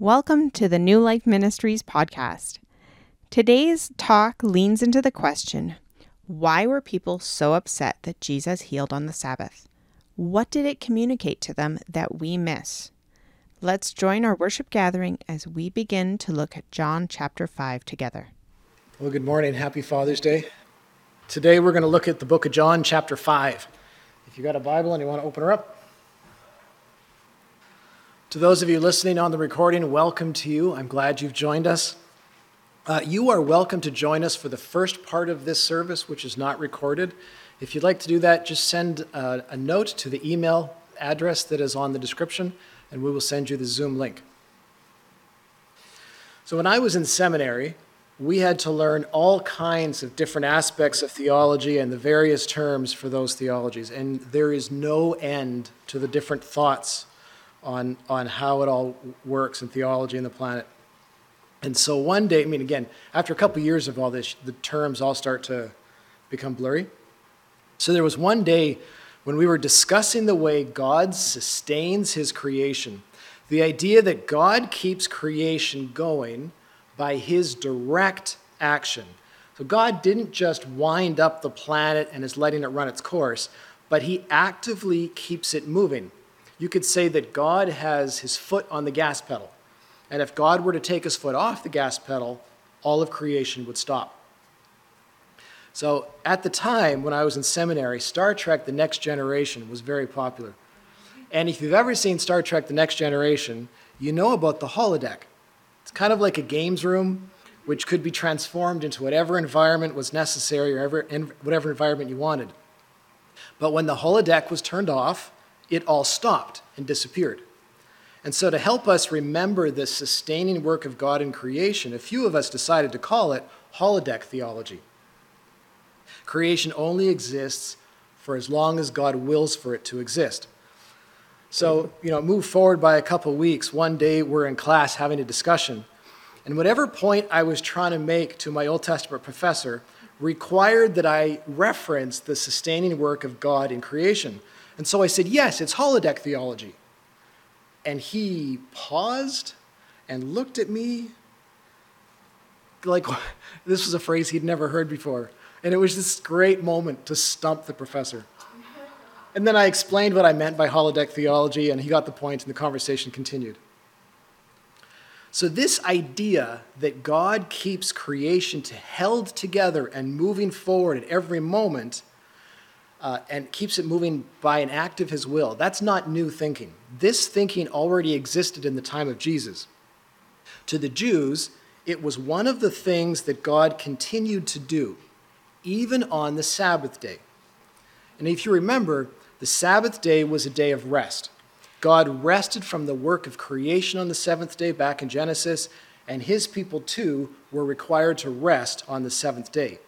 Welcome to the New Life Ministries podcast. Today's talk leans into the question why were people so upset that Jesus healed on the Sabbath? What did it communicate to them that we miss? Let's join our worship gathering as we begin to look at John chapter 5 together. Well, good morning. Happy Father's Day. Today we're going to look at the book of John, chapter 5. If you got a Bible and you want to open her up, to those of you listening on the recording, welcome to you. I'm glad you've joined us. Uh, you are welcome to join us for the first part of this service, which is not recorded. If you'd like to do that, just send a, a note to the email address that is on the description, and we will send you the Zoom link. So, when I was in seminary, we had to learn all kinds of different aspects of theology and the various terms for those theologies, and there is no end to the different thoughts on, on how it all works in theology and the planet. And so one day, I mean, again, after a couple years of all this, the terms all start to become blurry. So there was one day when we were discussing the way God sustains his creation, the idea that God keeps creation going by his direct action. So God didn't just wind up the planet and is letting it run its course, but he actively keeps it moving you could say that God has his foot on the gas pedal. And if God were to take his foot off the gas pedal, all of creation would stop. So at the time when I was in seminary, Star Trek The Next Generation was very popular. And if you've ever seen Star Trek The Next Generation, you know about the holodeck. It's kind of like a games room, which could be transformed into whatever environment was necessary or whatever environment you wanted. But when the holodeck was turned off, it all stopped and disappeared. And so, to help us remember the sustaining work of God in creation, a few of us decided to call it holodeck theology. Creation only exists for as long as God wills for it to exist. So, you know, move forward by a couple weeks. One day we're in class having a discussion, and whatever point I was trying to make to my Old Testament professor required that I reference the sustaining work of God in creation. And so I said, Yes, it's holodeck theology. And he paused and looked at me like this was a phrase he'd never heard before. And it was this great moment to stump the professor. And then I explained what I meant by holodeck theology, and he got the point, and the conversation continued. So, this idea that God keeps creation to held together and moving forward at every moment uh, and keeps it moving by an act of his will. That's not new thinking. This thinking already existed in the time of Jesus. To the Jews, it was one of the things that God continued to do, even on the Sabbath day. And if you remember, the Sabbath day was a day of rest. God rested from the work of creation on the seventh day back in Genesis, and his people too were required to rest on the seventh day.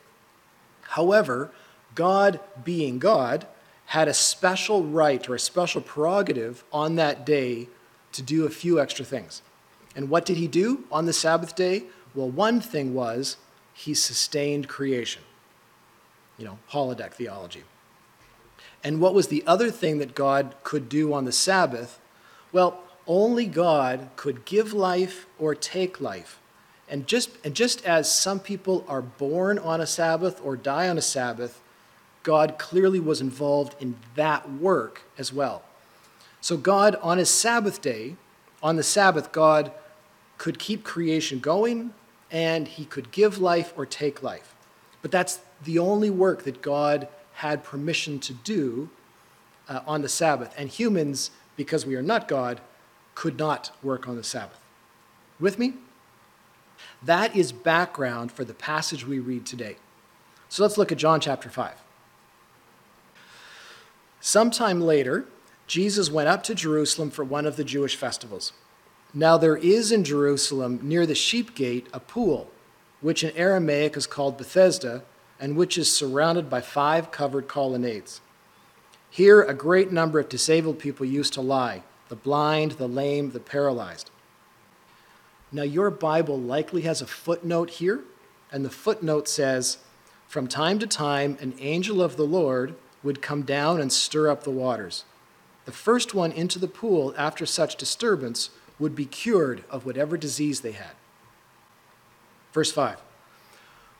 However, God, being God, had a special right or a special prerogative on that day to do a few extra things. And what did he do on the Sabbath day? Well, one thing was he sustained creation. You know, holodeck theology. And what was the other thing that God could do on the Sabbath? Well, only God could give life or take life. And just, and just as some people are born on a Sabbath or die on a Sabbath, God clearly was involved in that work as well. So, God, on his Sabbath day, on the Sabbath, God could keep creation going and he could give life or take life. But that's the only work that God had permission to do uh, on the Sabbath. And humans, because we are not God, could not work on the Sabbath. With me? That is background for the passage we read today. So let's look at John chapter 5. Sometime later, Jesus went up to Jerusalem for one of the Jewish festivals. Now there is in Jerusalem, near the sheep gate, a pool, which in Aramaic is called Bethesda, and which is surrounded by five covered colonnades. Here, a great number of disabled people used to lie the blind, the lame, the paralyzed. Now, your Bible likely has a footnote here, and the footnote says, From time to time, an angel of the Lord would come down and stir up the waters. The first one into the pool after such disturbance would be cured of whatever disease they had. Verse 5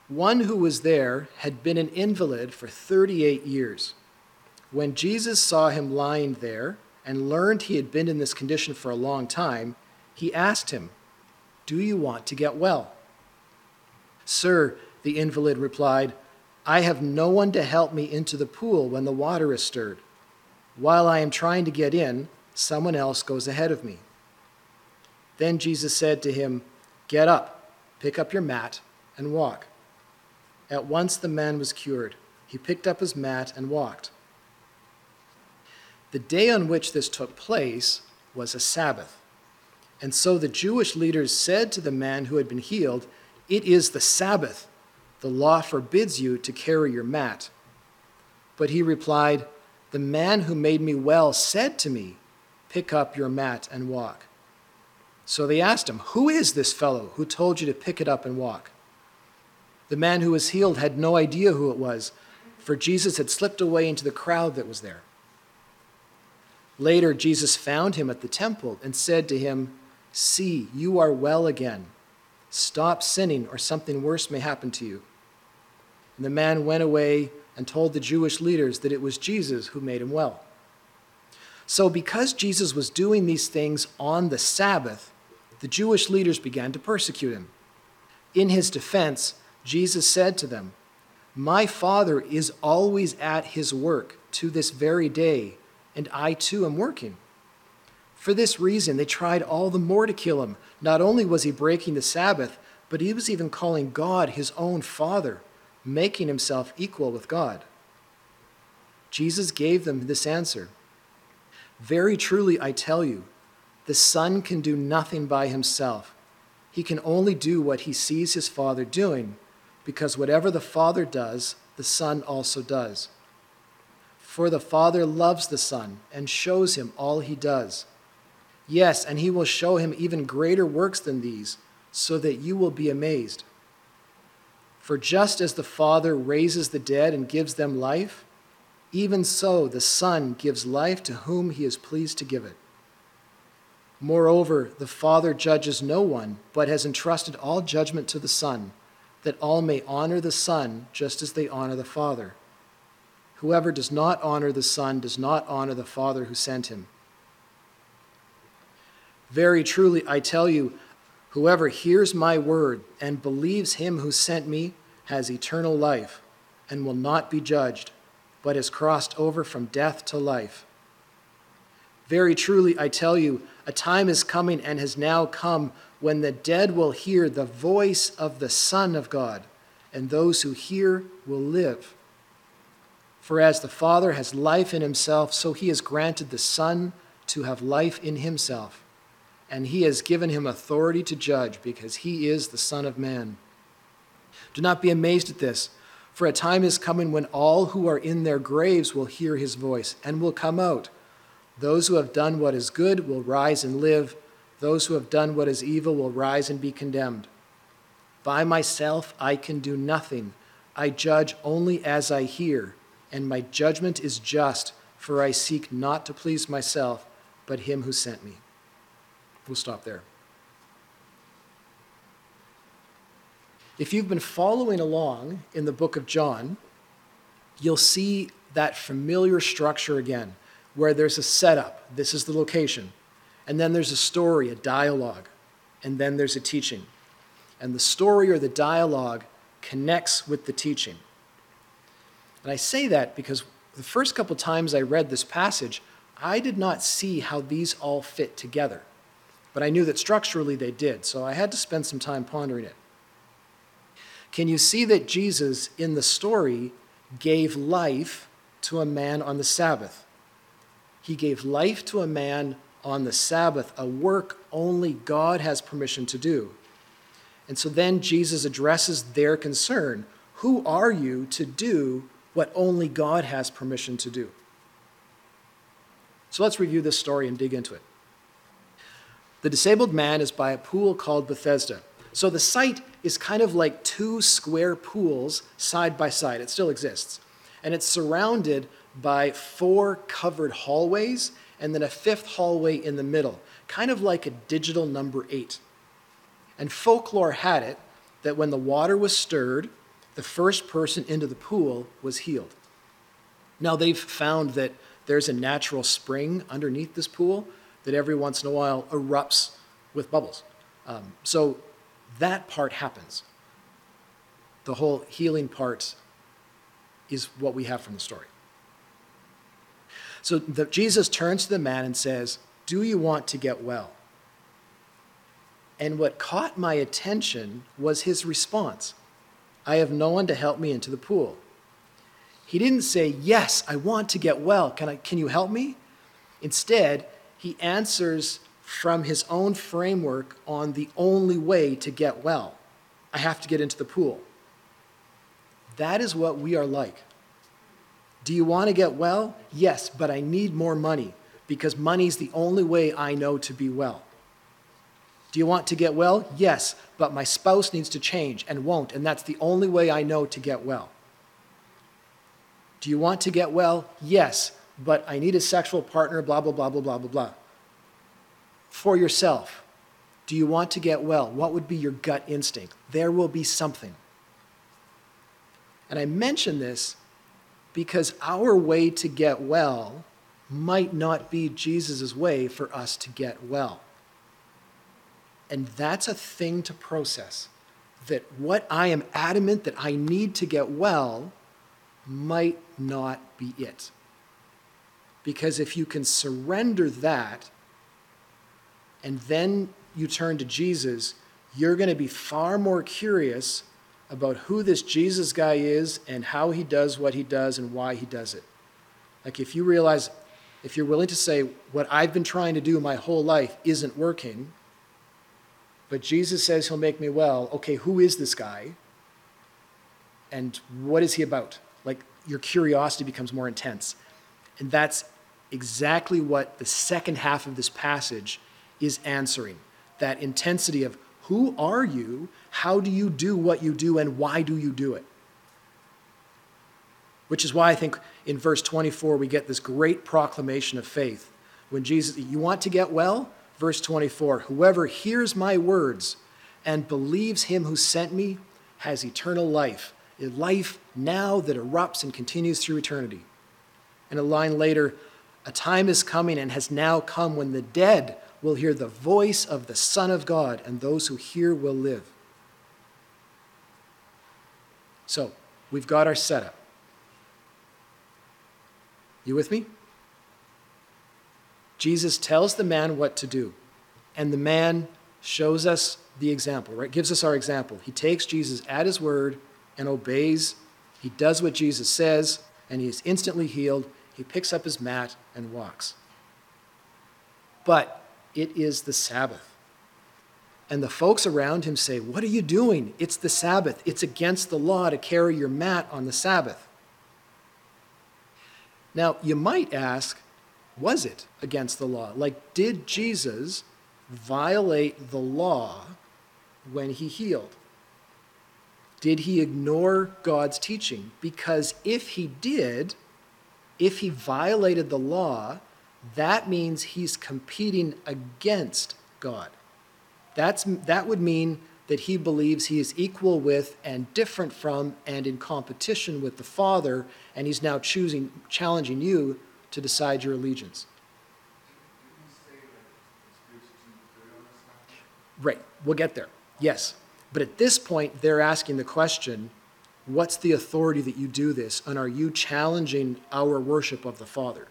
One who was there had been an invalid for 38 years. When Jesus saw him lying there and learned he had been in this condition for a long time, he asked him, Do you want to get well? Sir, the invalid replied, I have no one to help me into the pool when the water is stirred. While I am trying to get in, someone else goes ahead of me. Then Jesus said to him, Get up, pick up your mat, and walk. At once the man was cured. He picked up his mat and walked. The day on which this took place was a Sabbath. And so the Jewish leaders said to the man who had been healed, It is the Sabbath. The law forbids you to carry your mat. But he replied, The man who made me well said to me, Pick up your mat and walk. So they asked him, Who is this fellow who told you to pick it up and walk? The man who was healed had no idea who it was, for Jesus had slipped away into the crowd that was there. Later, Jesus found him at the temple and said to him, See, you are well again. Stop sinning, or something worse may happen to you. And the man went away and told the Jewish leaders that it was Jesus who made him well. So, because Jesus was doing these things on the Sabbath, the Jewish leaders began to persecute him. In his defense, Jesus said to them, My Father is always at his work to this very day, and I too am working. For this reason, they tried all the more to kill him. Not only was he breaking the Sabbath, but he was even calling God his own Father, making himself equal with God. Jesus gave them this answer Very truly, I tell you, the Son can do nothing by himself. He can only do what he sees his Father doing, because whatever the Father does, the Son also does. For the Father loves the Son and shows him all he does. Yes, and he will show him even greater works than these, so that you will be amazed. For just as the Father raises the dead and gives them life, even so the Son gives life to whom he is pleased to give it. Moreover, the Father judges no one, but has entrusted all judgment to the Son, that all may honor the Son just as they honor the Father. Whoever does not honor the Son does not honor the Father who sent him. Very truly, I tell you, whoever hears my word and believes him who sent me has eternal life and will not be judged, but has crossed over from death to life. Very truly, I tell you, a time is coming and has now come when the dead will hear the voice of the Son of God, and those who hear will live. For as the Father has life in himself, so he has granted the Son to have life in himself. And he has given him authority to judge, because he is the Son of Man. Do not be amazed at this, for a time is coming when all who are in their graves will hear his voice and will come out those who have done what is good will rise and live. Those who have done what is evil will rise and be condemned. By myself I can do nothing. I judge only as I hear, and my judgment is just, for I seek not to please myself, but him who sent me. We'll stop there. If you've been following along in the book of John, you'll see that familiar structure again where there's a setup, this is the location, and then there's a story, a dialogue, and then there's a teaching. And the story or the dialogue connects with the teaching. And I say that because the first couple times I read this passage, I did not see how these all fit together. But I knew that structurally they did, so I had to spend some time pondering it. Can you see that Jesus in the story gave life to a man on the Sabbath? He gave life to a man on the Sabbath, a work only God has permission to do. And so then Jesus addresses their concern Who are you to do what only God has permission to do? So let's review this story and dig into it. The disabled man is by a pool called Bethesda. So the site is kind of like two square pools side by side. It still exists. And it's surrounded by four covered hallways and then a fifth hallway in the middle, kind of like a digital number eight. And folklore had it that when the water was stirred, the first person into the pool was healed. Now, they've found that there's a natural spring underneath this pool that every once in a while erupts with bubbles. Um, so that part happens. The whole healing part is what we have from the story. So the, Jesus turns to the man and says, Do you want to get well? And what caught my attention was his response I have no one to help me into the pool. He didn't say, Yes, I want to get well. Can, I, can you help me? Instead, he answers from his own framework on the only way to get well I have to get into the pool. That is what we are like. Do you want to get well? Yes, but I need more money because money is the only way I know to be well. Do you want to get well? Yes, but my spouse needs to change and won't, and that's the only way I know to get well. Do you want to get well? Yes, but I need a sexual partner, blah, blah, blah, blah, blah, blah, blah. For yourself, do you want to get well? What would be your gut instinct? There will be something. And I mention this because our way to get well might not be Jesus' way for us to get well. And that's a thing to process. That what I am adamant that I need to get well might not be it. Because if you can surrender that and then you turn to Jesus, you're going to be far more curious about who this Jesus guy is and how he does what he does and why he does it. Like, if you realize, if you're willing to say, what I've been trying to do my whole life isn't working, but Jesus says he'll make me well, okay, who is this guy? And what is he about? Like, your curiosity becomes more intense. And that's exactly what the second half of this passage is answering that intensity of who are you how do you do what you do and why do you do it? Which is why I think in verse 24 we get this great proclamation of faith. When Jesus, you want to get well? Verse 24 Whoever hears my words and believes him who sent me has eternal life, a life now that erupts and continues through eternity. And a line later, a time is coming and has now come when the dead will hear the voice of the Son of God, and those who hear will live. So, we've got our setup. You with me? Jesus tells the man what to do, and the man shows us the example, right? Gives us our example. He takes Jesus at his word and obeys. He does what Jesus says, and he is instantly healed. He picks up his mat and walks. But it is the Sabbath. And the folks around him say, What are you doing? It's the Sabbath. It's against the law to carry your mat on the Sabbath. Now, you might ask, was it against the law? Like, did Jesus violate the law when he healed? Did he ignore God's teaching? Because if he did, if he violated the law, that means he's competing against God. That's, that would mean that he believes he is equal with and different from and in competition with the Father, and he's now choosing, challenging you to decide your allegiance. Right, we'll get there. Yes. But at this point, they're asking the question what's the authority that you do this, and are you challenging our worship of the Father?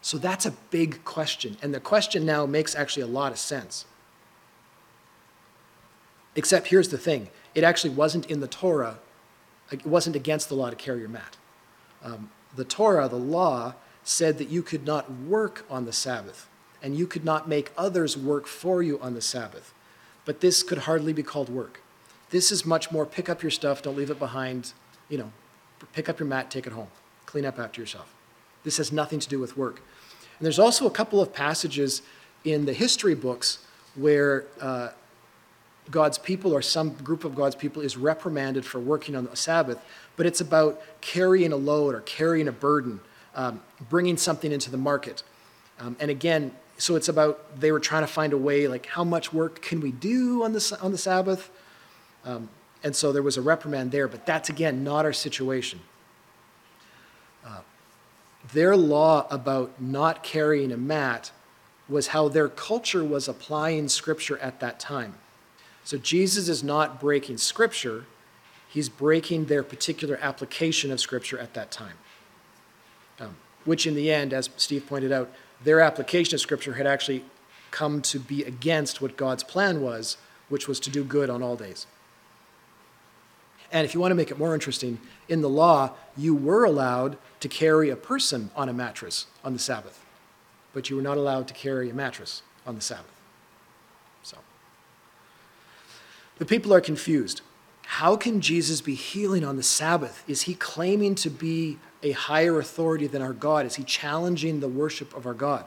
So that's a big question. And the question now makes actually a lot of sense. Except here's the thing it actually wasn't in the Torah, it wasn't against the law to carry your mat. Um, the Torah, the law, said that you could not work on the Sabbath, and you could not make others work for you on the Sabbath. But this could hardly be called work. This is much more pick up your stuff, don't leave it behind, you know, pick up your mat, take it home, clean up after yourself. This has nothing to do with work. And there's also a couple of passages in the history books where uh, God's people or some group of God's people is reprimanded for working on the Sabbath, but it's about carrying a load or carrying a burden, um, bringing something into the market. Um, and again, so it's about they were trying to find a way, like how much work can we do on the, on the Sabbath? Um, and so there was a reprimand there, but that's again not our situation. Uh, their law about not carrying a mat was how their culture was applying Scripture at that time. So Jesus is not breaking Scripture, he's breaking their particular application of Scripture at that time. Um, which, in the end, as Steve pointed out, their application of Scripture had actually come to be against what God's plan was, which was to do good on all days. And if you want to make it more interesting, in the law, you were allowed to carry a person on a mattress on the Sabbath, but you were not allowed to carry a mattress on the Sabbath. So, the people are confused. How can Jesus be healing on the Sabbath? Is he claiming to be a higher authority than our God? Is he challenging the worship of our God?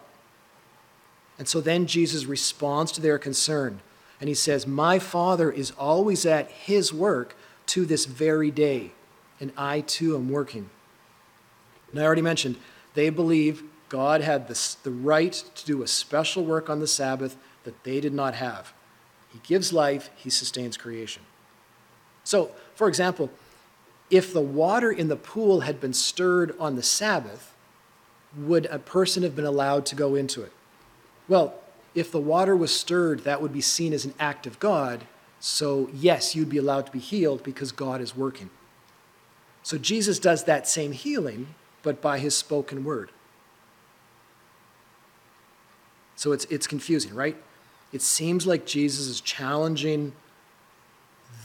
And so then Jesus responds to their concern and he says, My Father is always at his work to this very day, and I too am working. And I already mentioned, they believe God had the, the right to do a special work on the Sabbath that they did not have. He gives life, he sustains creation. So, for example, if the water in the pool had been stirred on the Sabbath, would a person have been allowed to go into it? Well, if the water was stirred, that would be seen as an act of God. So, yes, you'd be allowed to be healed because God is working. So, Jesus does that same healing, but by his spoken word. So, it's, it's confusing, right? It seems like Jesus is challenging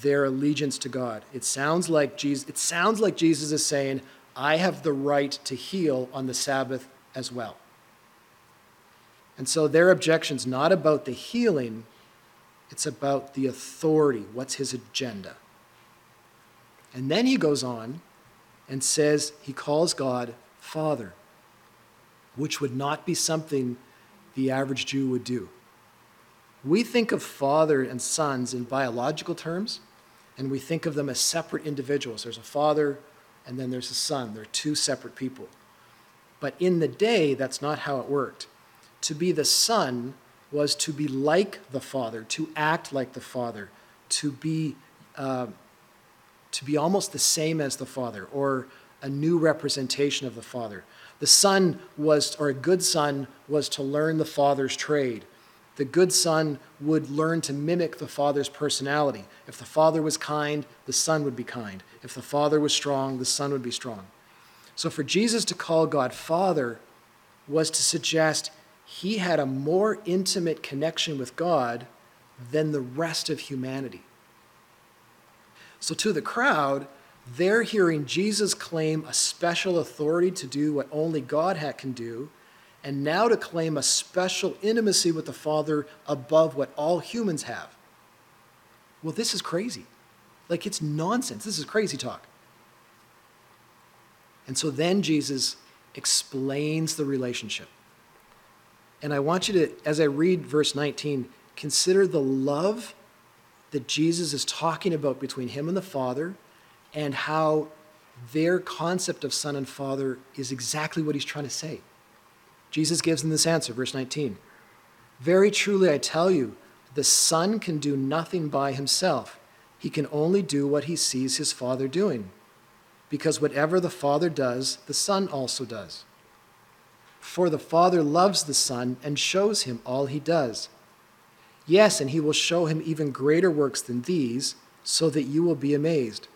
their allegiance to God. It sounds like Jesus, it sounds like Jesus is saying, I have the right to heal on the Sabbath as well. And so their objection's not about the healing, it's about the authority. What's his agenda? And then he goes on and says he calls God Father, which would not be something the average Jew would do. We think of father and sons in biological terms, and we think of them as separate individuals. There's a father, and then there's a son. They're two separate people. But in the day, that's not how it worked. To be the son was to be like the father, to act like the father, to be, uh, to be almost the same as the father, or a new representation of the father. The son was, or a good son, was to learn the father's trade. The good son would learn to mimic the father's personality. If the father was kind, the son would be kind. If the father was strong, the son would be strong. So for Jesus to call God Father was to suggest he had a more intimate connection with God than the rest of humanity. So, to the crowd, they're hearing Jesus claim a special authority to do what only God can do, and now to claim a special intimacy with the Father above what all humans have. Well, this is crazy. Like, it's nonsense. This is crazy talk. And so then Jesus explains the relationship. And I want you to, as I read verse 19, consider the love that Jesus is talking about between him and the Father and how their concept of son and father is exactly what he's trying to say. Jesus gives them this answer, verse 19. Very truly, I tell you, the Son can do nothing by himself. He can only do what he sees his Father doing. Because whatever the Father does, the Son also does. For the Father loves the Son and shows him all he does. Yes, and he will show him even greater works than these, so that you will be amazed.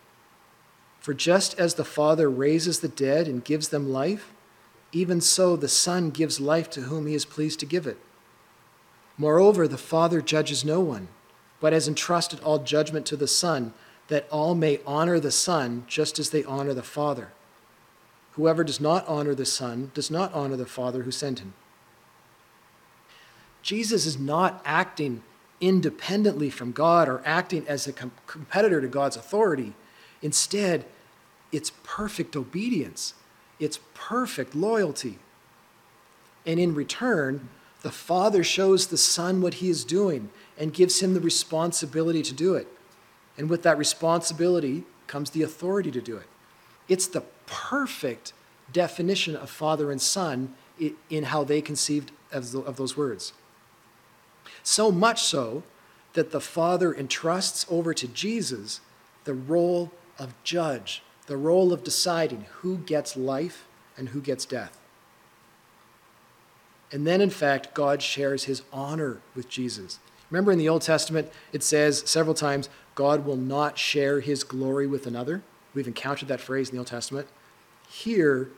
For just as the Father raises the dead and gives them life, even so the Son gives life to whom he is pleased to give it. Moreover, the Father judges no one, but has entrusted all judgment to the Son, that all may honor the Son just as they honor the Father. Whoever does not honor the Son does not honor the Father who sent him. Jesus is not acting independently from God or acting as a com- competitor to God's authority. Instead, it's perfect obedience, it's perfect loyalty. And in return, the Father shows the Son what he is doing and gives him the responsibility to do it. And with that responsibility comes the authority to do it. It's the perfect definition of father and son in how they conceived of those words. So much so that the Father entrusts over to Jesus the role of judge, the role of deciding who gets life and who gets death. And then, in fact, God shares his honor with Jesus. Remember in the Old Testament, it says several times, God will not share his glory with another. We've encountered that phrase in the Old Testament. Here,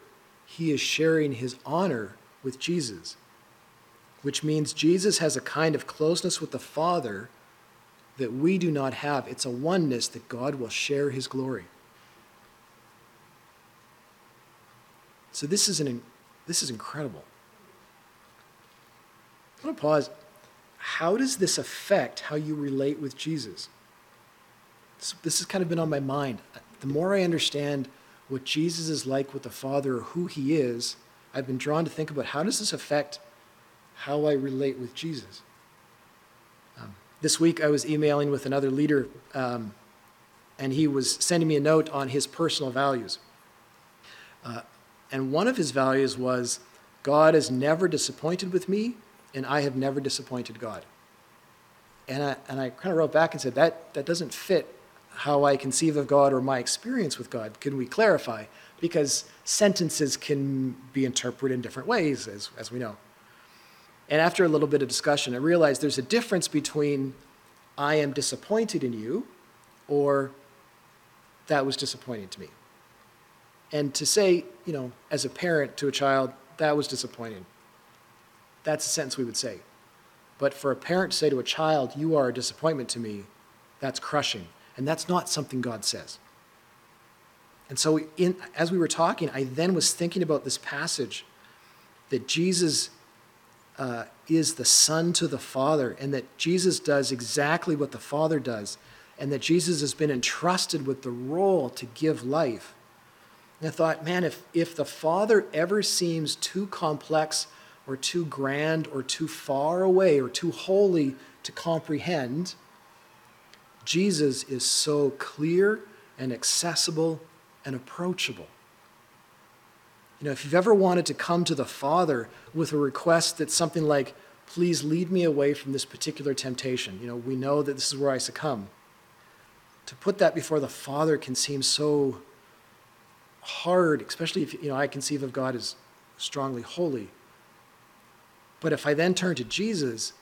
he is sharing his honor with Jesus, which means Jesus has a kind of closeness with the Father that we do not have. It's a oneness that God will share his glory. So this is, an, this is incredible. I want to pause. How does this affect how you relate with Jesus? This, this has kind of been on my mind. The more I understand what Jesus is like with the Father or who he is, I've been drawn to think about how does this affect how I relate with Jesus? Um, this week I was emailing with another leader, um, and he was sending me a note on his personal values. Uh, and one of his values was God is never disappointed with me, and I have never disappointed God. And I, and I kind of wrote back and said, that, that doesn't fit how I conceive of God or my experience with God. Can we clarify? Because sentences can be interpreted in different ways, as, as we know. And after a little bit of discussion, I realized there's a difference between I am disappointed in you or that was disappointing to me. And to say, you know, as a parent to a child, that was disappointing, that's a sentence we would say. But for a parent to say to a child, you are a disappointment to me, that's crushing. And that's not something God says. And so, in, as we were talking, I then was thinking about this passage that Jesus uh, is the Son to the Father, and that Jesus does exactly what the Father does, and that Jesus has been entrusted with the role to give life. And I thought, man, if, if the Father ever seems too complex or too grand or too far away or too holy to comprehend, Jesus is so clear and accessible and approachable. You know, if you've ever wanted to come to the Father with a request that's something like, please lead me away from this particular temptation, you know, we know that this is where I succumb. To put that before the Father can seem so hard, especially if, you know, I conceive of God as strongly holy. But if I then turn to Jesus,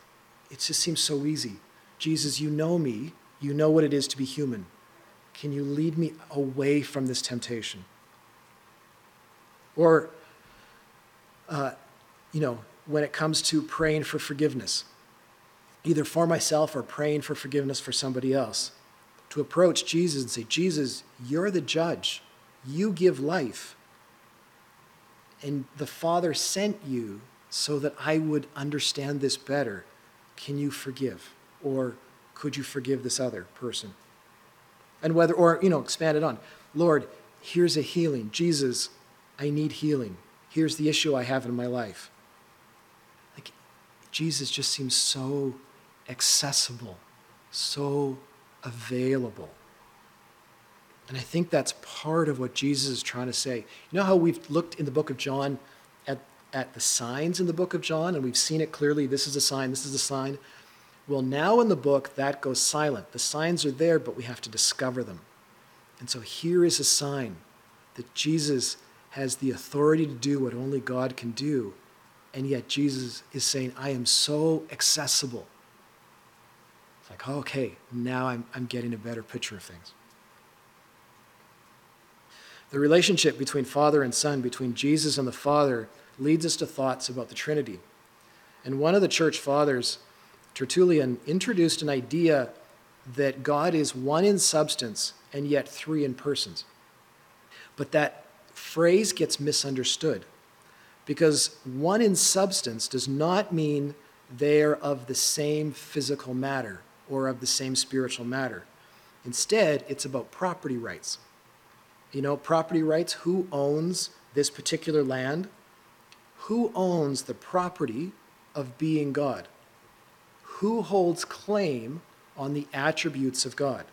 it just seems so easy. Jesus, you know me. You know what it is to be human. Can you lead me away from this temptation? Or, uh, you know, when it comes to praying for forgiveness, either for myself or praying for forgiveness for somebody else, to approach Jesus and say, Jesus, you're the judge. You give life. And the Father sent you so that I would understand this better. Can you forgive? Or could you forgive this other person? And whether, or, you know, expand it on. Lord, here's a healing. Jesus, I need healing. Here's the issue I have in my life. Like, Jesus just seems so accessible, so available. And I think that's part of what Jesus is trying to say. You know how we've looked in the book of John at, at the signs in the book of John, and we've seen it clearly this is a sign, this is a sign. Well, now in the book, that goes silent. The signs are there, but we have to discover them. And so here is a sign that Jesus has the authority to do what only God can do. And yet Jesus is saying, I am so accessible. It's like, oh, okay, now I'm, I'm getting a better picture of things. The relationship between Father and Son, between Jesus and the Father, leads us to thoughts about the Trinity. And one of the church fathers, Tertullian, introduced an idea that God is one in substance and yet three in persons. But that phrase gets misunderstood because one in substance does not mean they're of the same physical matter or of the same spiritual matter. Instead, it's about property rights. You know, property rights who owns this particular land? Who owns the property of being God? Who holds claim on the attributes of God.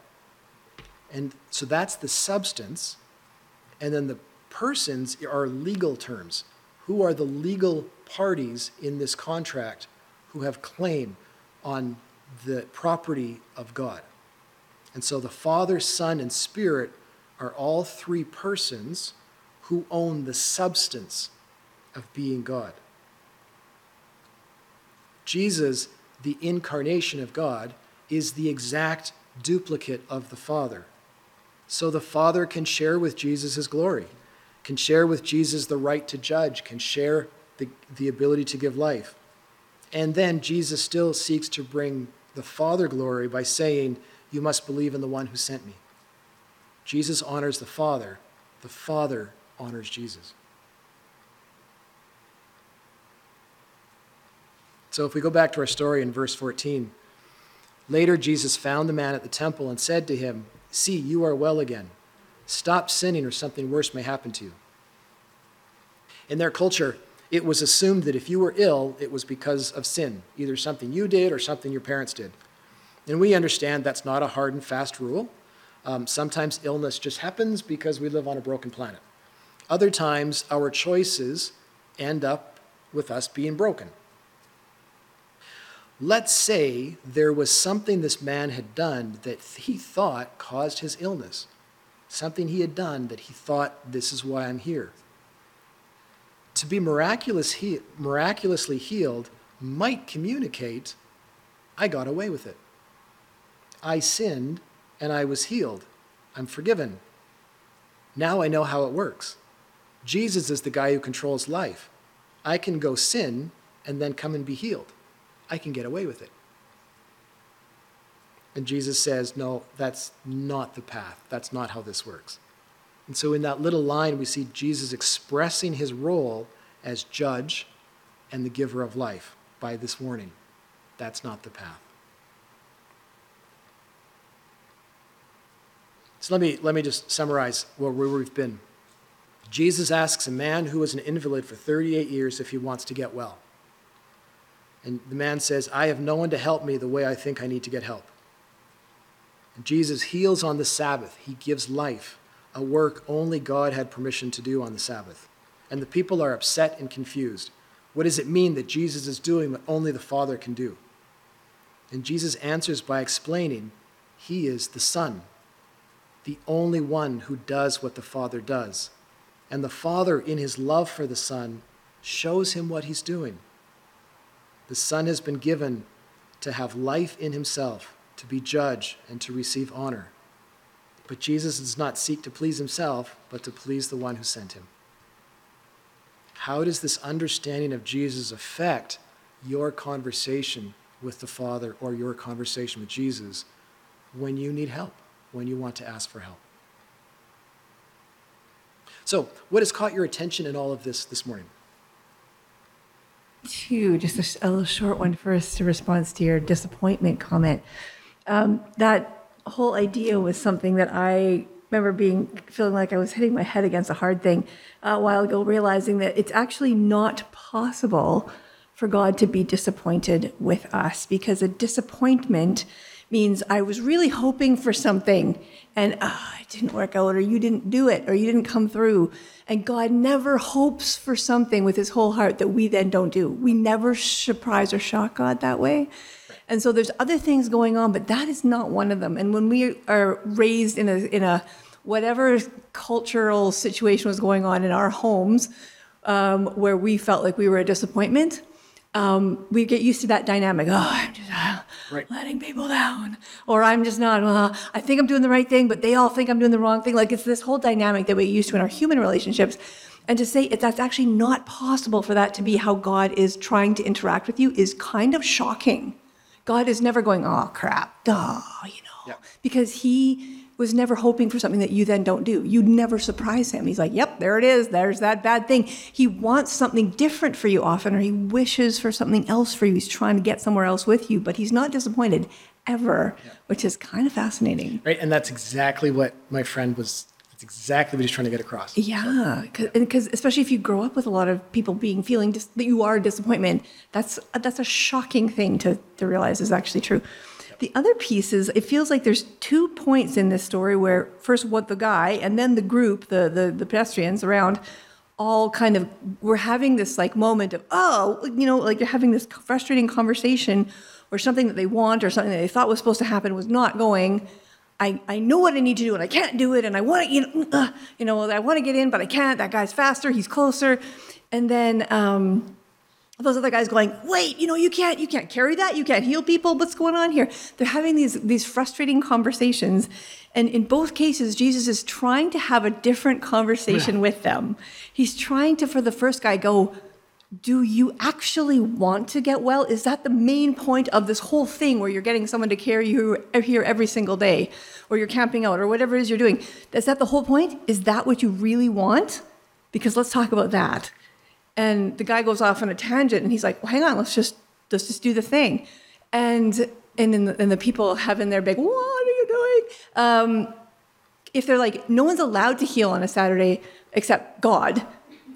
And so that's the substance. And then the persons are legal terms. Who are the legal parties in this contract who have claim on the property of God? And so the Father, Son, and Spirit are all three persons who own the substance of being God. Jesus, the incarnation of God, is the exact duplicate of the Father. So the Father can share with Jesus his glory, can share with Jesus the right to judge, can share the, the ability to give life. And then Jesus still seeks to bring the Father glory by saying, You must believe in the one who sent me. Jesus honors the Father, the Father honors Jesus. So if we go back to our story in verse 14, later Jesus found the man at the temple and said to him, See, you are well again. Stop sinning, or something worse may happen to you. In their culture, it was assumed that if you were ill, it was because of sin, either something you did or something your parents did. And we understand that's not a hard and fast rule. Um, sometimes illness just happens because we live on a broken planet. Other times, our choices end up with us being broken. Let's say there was something this man had done that he thought caused his illness, something he had done that he thought, this is why I'm here. To be miraculous he- miraculously healed might communicate, I got away with it. I sinned and I was healed. I'm forgiven. Now I know how it works. Jesus is the guy who controls life. I can go sin and then come and be healed. I can get away with it. And Jesus says, No, that's not the path. That's not how this works. And so, in that little line, we see Jesus expressing his role as judge and the giver of life by this warning. That's not the path. So, let me, let me just summarize where we've been. Jesus asks a man who was an invalid for 38 years if he wants to get well. And the man says, I have no one to help me the way I think I need to get help. And Jesus heals on the Sabbath. He gives life, a work only God had permission to do on the Sabbath. And the people are upset and confused. What does it mean that Jesus is doing what only the Father can do? And Jesus answers by explaining he is the Son, the only one who does what the Father does. And the Father, in his love for the Son, shows him what he's doing. The Son has been given to have life in himself, to be judge, and to receive honor. But Jesus does not seek to please himself, but to please the one who sent him. How does this understanding of Jesus affect your conversation with the Father or your conversation with Jesus when you need help, when you want to ask for help? So, what has caught your attention in all of this this morning? Two, just a, a little short one first to response to your disappointment comment. Um, that whole idea was something that I remember being feeling like I was hitting my head against a hard thing a while ago, realizing that it's actually not possible for God to be disappointed with us because a disappointment means I was really hoping for something and uh, it didn't work out, or you didn't do it, or you didn't come through. And God never hopes for something with his whole heart that we then don't do. We never surprise or shock God that way. And so there's other things going on, but that is not one of them. And when we are raised in a, in a whatever cultural situation was going on in our homes, um, where we felt like we were a disappointment, um, we get used to that dynamic. Oh, I'm just uh, right. letting people down, or I'm just not. Uh, I think I'm doing the right thing, but they all think I'm doing the wrong thing. Like it's this whole dynamic that we get used to in our human relationships. And to say that's actually not possible for that to be how God is trying to interact with you is kind of shocking. God is never going, oh crap, duh, you know, yep. because He was never hoping for something that you then don't do. You'd never surprise him. He's like, yep, there it is. There's that bad thing. He wants something different for you often, or he wishes for something else for you. He's trying to get somewhere else with you, but he's not disappointed ever, yeah. which is kind of fascinating. Right. And that's exactly what my friend was that's exactly what he's trying to get across. Yeah, because especially if you grow up with a lot of people being feeling dis- that you are a disappointment, that's that's a shocking thing to to realize is actually true. The other piece is it feels like there's two points in this story where first what the guy and then the group, the the, the pedestrians around, all kind of we're having this like moment of oh you know like you're having this frustrating conversation or something that they want or something that they thought was supposed to happen was not going. I, I know what I need to do and I can't do it and I want to you know uh, you know I want to get in but I can't. That guy's faster. He's closer. And then um, those other guys going wait you know you can't you can't carry that. You can't heal people. What's going on here? They're having these these frustrating conversations. And in both cases jesus is trying to have a different conversation yeah. with them. He's trying to for the first guy go do you actually want to get well? Is that the main point of this whole thing where you're getting someone to carry you here every single day or you're camping out or whatever it is you're doing? Is that the whole point? Is that what you really want? Because let's talk about that and the guy goes off on a tangent and he's like well hang on let's just let's just do the thing. And and then the, and the people having their big what are you doing? Um, if they're like no one's allowed to heal on a saturday except god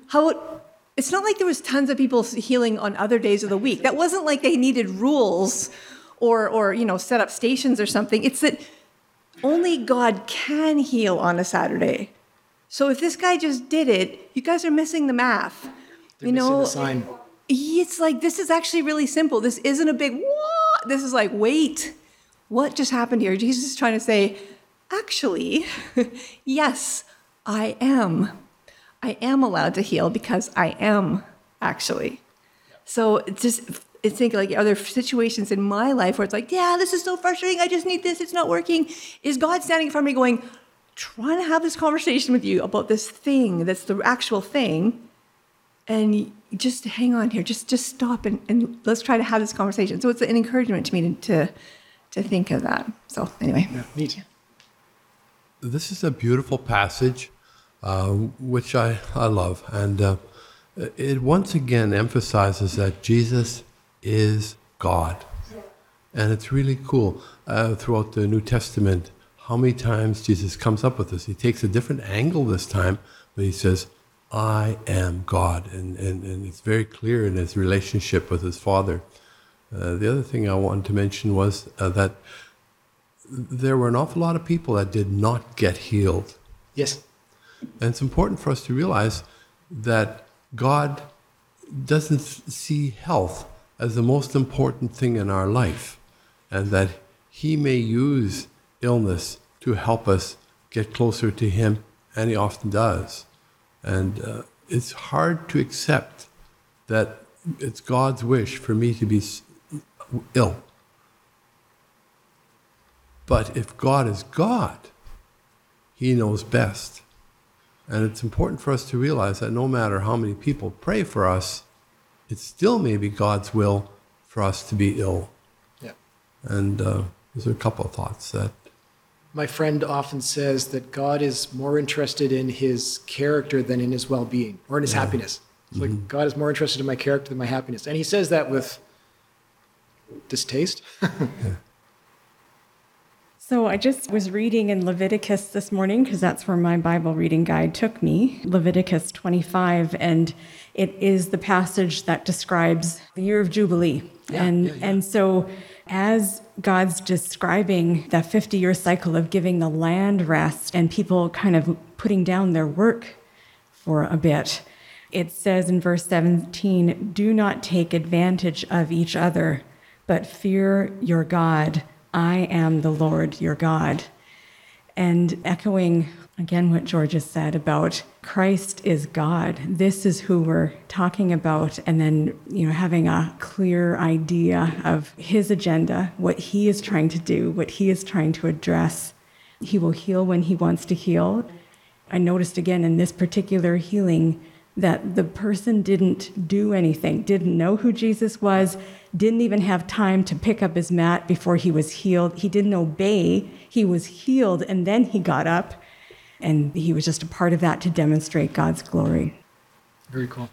how it's not like there was tons of people healing on other days of the week. That wasn't like they needed rules or or you know set up stations or something. It's that only god can heal on a saturday. So if this guy just did it you guys are missing the math they're you know, sign. It's like this is actually really simple. This isn't a big what. This is like, wait, what just happened here? Jesus is trying to say, actually, yes, I am. I am allowed to heal because I am actually. So it's just it's thinking like are there situations in my life where it's like, yeah, this is so frustrating. I just need this. It's not working. Is God standing in front of me going, trying to have this conversation with you about this thing that's the actual thing? And just hang on here just just stop and, and let's try to have this conversation. So it's an encouragement to me to to, to think of that. So anyway. Yeah, neat this is a beautiful passage uh, which I, I love. And uh, it once again emphasizes that jesus is god. And it's really cool uh, throughout the new testament how many times jesus comes up with this. He takes a different angle this time but he says I am God. And, and, and it's very clear in his relationship with his father. Uh, the other thing I wanted to mention was uh, that there were an awful lot of people that did not get healed. Yes. And it's important for us to realize that God doesn't see health as the most important thing in our life, and that He may use illness to help us get closer to Him, and He often does. And uh, it's hard to accept that it's God's wish for me to be ill. But if God is God, He knows best. And it's important for us to realize that no matter how many people pray for us, it still may be God's will for us to be ill. Yeah. And uh, those are a couple of thoughts that my friend often says that God is more interested in his character than in his well being or in his yeah. happiness. It's mm-hmm. like God is more interested in my character than my happiness. And he says that with distaste. So I just was reading in Leviticus this morning because that's where my Bible reading guide took me, Leviticus 25, and it is the passage that describes the year of Jubilee. Yeah, and yeah, yeah. and so as God's describing that 50 year cycle of giving the land rest and people kind of putting down their work for a bit, it says in verse 17, Do not take advantage of each other, but fear your God. I am the Lord your God. And echoing again what George has said about Christ is God. This is who we're talking about. And then, you know, having a clear idea of his agenda, what he is trying to do, what he is trying to address. He will heal when he wants to heal. I noticed again in this particular healing that the person didn't do anything, didn't know who Jesus was, didn't even have time to pick up his mat before he was healed. He didn't obey. He was healed and then he got up and he was just a part of that to demonstrate God's glory. Very cool.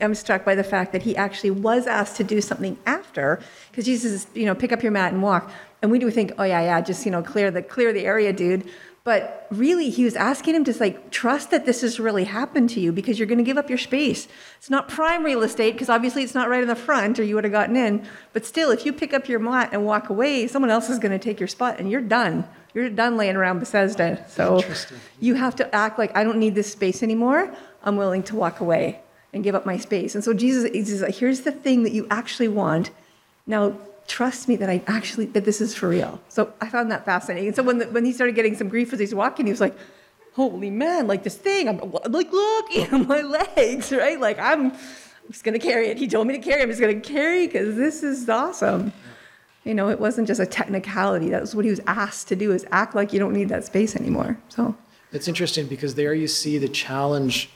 I'm struck by the fact that he actually was asked to do something after, because Jesus is, you know, pick up your mat and walk. And we do think, oh yeah, yeah, just you know, clear the clear the area, dude. But really, he was asking him to like trust that this has really happened to you because you're going to give up your space. It's not prime real estate because obviously it's not right in the front or you would have gotten in. But still, if you pick up your mat and walk away, someone else is going to take your spot and you're done. You're done laying around Bethesda. So you have to act like I don't need this space anymore. I'm willing to walk away and give up my space. And so Jesus is like, here's the thing that you actually want. Now trust me that I actually that this is for real. So I found that fascinating. And so when the, when he started getting some grief as he's walking, he was like, "Holy man, like this thing! I'm like, look, my legs, right? Like I'm, I'm just gonna carry it. He told me to carry. I'm just gonna carry because this is awesome." You know, it wasn't just a technicality. That was what he was asked to do: is act like you don't need that space anymore. So It's interesting because there you see the challenge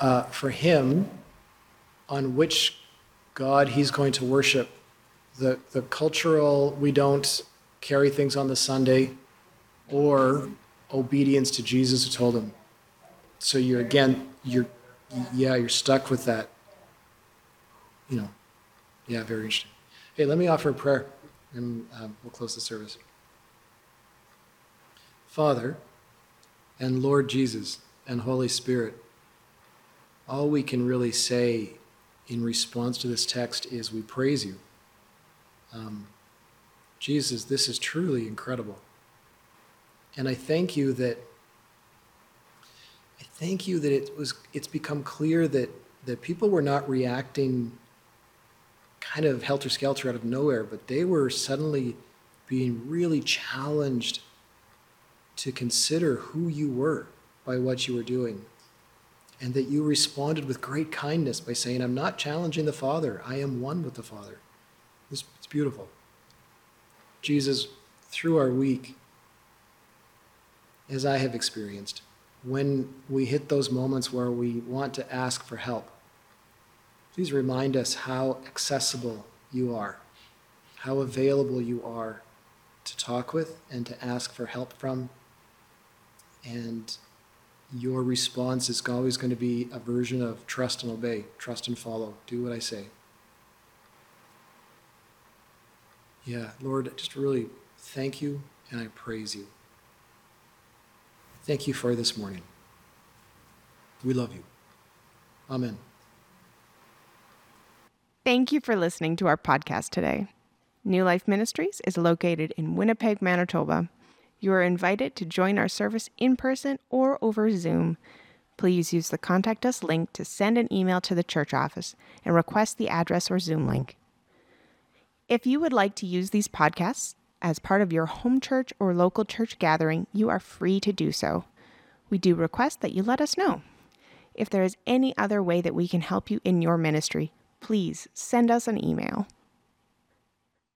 uh, for him on which God he's going to worship. The, the cultural, we don't carry things on the Sunday, or obedience to Jesus who told him. So you're, again, you're, yeah, you're stuck with that. You know, yeah, very interesting. Hey, let me offer a prayer and um, we'll close the service. Father, and Lord Jesus and Holy Spirit, all we can really say in response to this text is we praise you. Um, Jesus, this is truly incredible. And I thank you that I thank you that it was it's become clear that that people were not reacting kind of helter skelter out of nowhere, but they were suddenly being really challenged to consider who you were by what you were doing. And that you responded with great kindness by saying, I'm not challenging the Father, I am one with the Father. It's, it's beautiful. Jesus, through our week, as I have experienced, when we hit those moments where we want to ask for help, please remind us how accessible you are, how available you are to talk with and to ask for help from. And your response is always going to be a version of trust and obey, trust and follow, do what I say. Yeah, Lord, just really thank you and I praise you. Thank you for this morning. We love you. Amen. Thank you for listening to our podcast today. New Life Ministries is located in Winnipeg, Manitoba. You are invited to join our service in person or over Zoom. Please use the Contact Us link to send an email to the church office and request the address or Zoom link. If you would like to use these podcasts as part of your home church or local church gathering, you are free to do so. We do request that you let us know. If there is any other way that we can help you in your ministry, please send us an email.